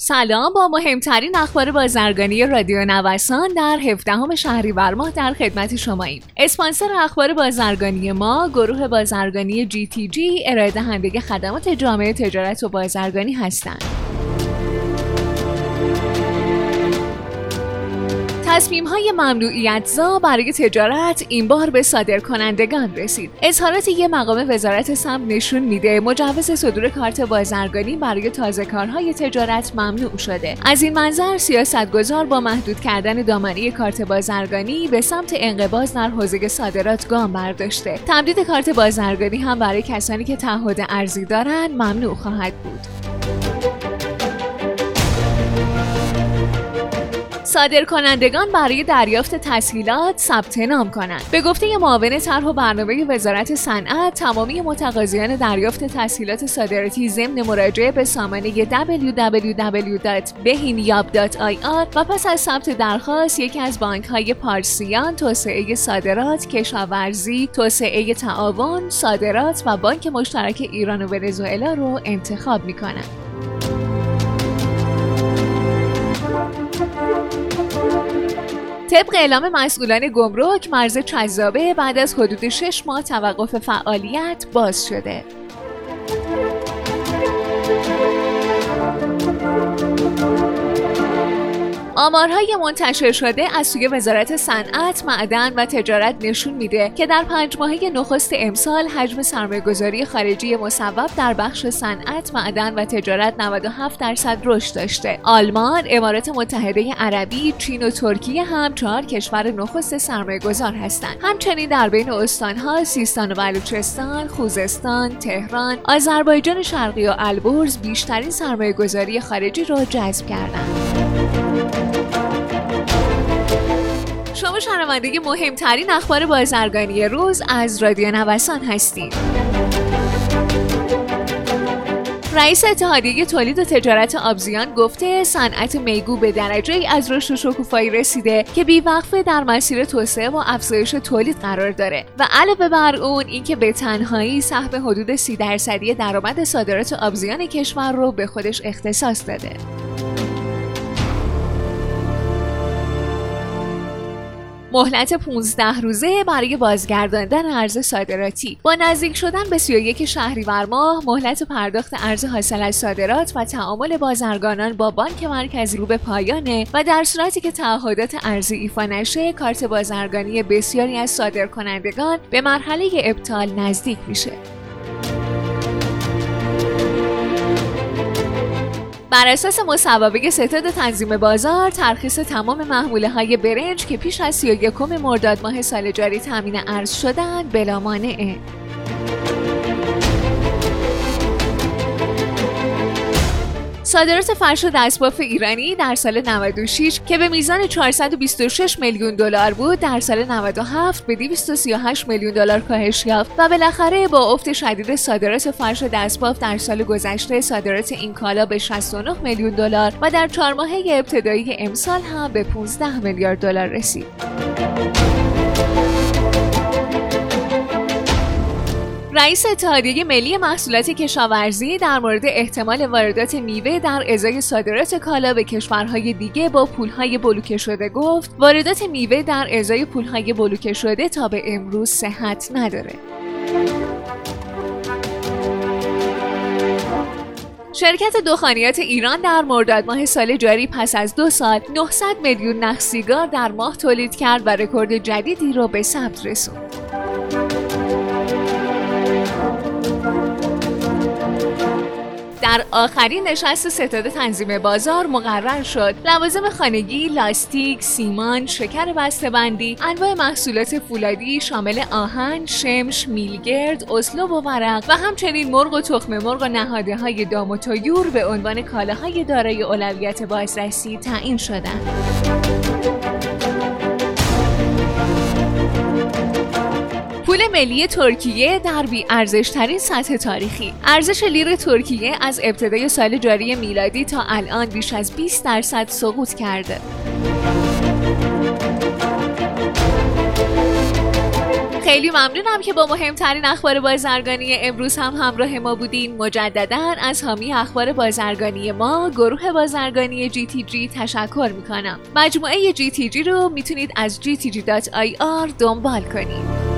سلام با مهمترین اخبار بازرگانی رادیو نوسان در 17 شهریور ماه در خدمت شماییم. اسپانسر اخبار بازرگانی ما گروه بازرگانی جی تی جی ارائه دهنده خدمات جامعه تجارت و بازرگانی هستند. تصمیم های ممنوعیت زا برای تجارت این بار به صادر کنندگان رسید. اظهارات یه مقام وزارت سمت نشون میده مجوز صدور کارت بازرگانی برای تازه کارهای تجارت ممنوع شده. از این منظر سیاستگزار با محدود کردن دامنه کارت بازرگانی به سمت انقباض در حوزه صادرات گام برداشته. تمدید کارت بازرگانی هم برای کسانی که تعهد ارزی دارند ممنوع خواهد بود. صادر کنندگان برای دریافت تسهیلات ثبت نام کنند. به گفته معاون طرح و برنامه وزارت صنعت تمامی متقاضیان دریافت تسهیلات صادراتی ضمن مراجعه به سامانه www.behinyab.ir و پس از ثبت درخواست یکی از بانک های پارسیان توسعه صادرات کشاورزی توسعه تعاون صادرات و بانک مشترک ایران و ونزوئلا رو انتخاب می طبق اعلام مسئولان گمرک مرز چذابه بعد از حدود 6 ماه توقف فعالیت باز شده. آمارهای منتشر شده از سوی وزارت صنعت، معدن و تجارت نشون میده که در پنج ماهه نخست امسال حجم سرمایهگذاری خارجی مصوب در بخش صنعت، معدن و تجارت 97 درصد رشد داشته. آلمان، امارات متحده عربی، چین و ترکیه هم چهار کشور نخست سرمایهگذار هستند. همچنین در بین استانها سیستان و بلوچستان، خوزستان، تهران، آذربایجان شرقی و البرز بیشترین سرمایهگذاری خارجی را جذب کردند. شما شنونده مهمترین اخبار بازرگانی روز از رادیو نوسان هستید. رئیس اتحادیه تولید و تجارت آبزیان گفته صنعت میگو به درجه از رشد و شکوفایی رسیده که بیوقفه در مسیر توسعه و افزایش تولید قرار داره و علاوه بر اون اینکه به تنهایی سهم حدود سی درصدی درآمد صادرات آبزیان کشور رو به خودش اختصاص داده. مهلت 15 روزه برای بازگرداندن ارز صادراتی. با نزدیک شدن به 31 شهریور ماه مهلت پرداخت ارز حاصل از صادرات و تعامل بازرگانان با بانک مرکزی رو به پایانه و در صورتی که تعهدات ارزی ایفا نشه کارت بازرگانی بسیاری از صادرکنندگان به مرحله ابطال نزدیک میشه. بر اساس مصوبه ستاد تنظیم بازار ترخیص تمام محموله های برنج که پیش از 31 مرداد ماه سال جاری تامین ارز شدند بلا مانعه صادرات فرش و دستباف ایرانی در سال 96 که به میزان 426 میلیون دلار بود در سال 97 به 238 میلیون دلار کاهش یافت و بالاخره با افت شدید صادرات فرش و دستباف در سال گذشته صادرات این کالا به 69 میلیون دلار و در چهار ماهه ابتدایی امسال هم به 15 میلیارد دلار رسید. رئیس اتحادیه ملی محصولات کشاورزی در مورد احتمال واردات میوه در ازای صادرات کالا به کشورهای دیگه با پولهای بلوکه شده گفت واردات میوه در ازای پولهای بلوکه شده تا به امروز صحت نداره شرکت دخانیات ایران در مرداد ماه سال جاری پس از دو سال 900 میلیون نخ سیگار در ماه تولید کرد و رکورد جدیدی را به ثبت رسوند. در آخرین نشست ستاد تنظیم بازار مقرر شد. لوازم خانگی لاستیک سیمان شکر بسته‌بندی انواع محصولات فولادی شامل آهن شمش میلگرد اسلوب و ورق و همچنین مرغ و تخم مرغ و نهاده های دام و تویور به عنوان کالاهای دارای اولویت بازرسی تعیین شدند. پول ملی ترکیه در بی ارزش ترین سطح تاریخی. ارزش لیر ترکیه از ابتدای سال جاری میلادی تا الان بیش از 20 درصد سقوط کرده. خیلی ممنونم که با مهمترین اخبار بازرگانی امروز هم همراه ما بودین. مجددا از حامی اخبار بازرگانی ما گروه بازرگانی GTG تشکر می‌کنم. مجموعه GTG رو می‌تونید از gtg.ir دنبال کنید.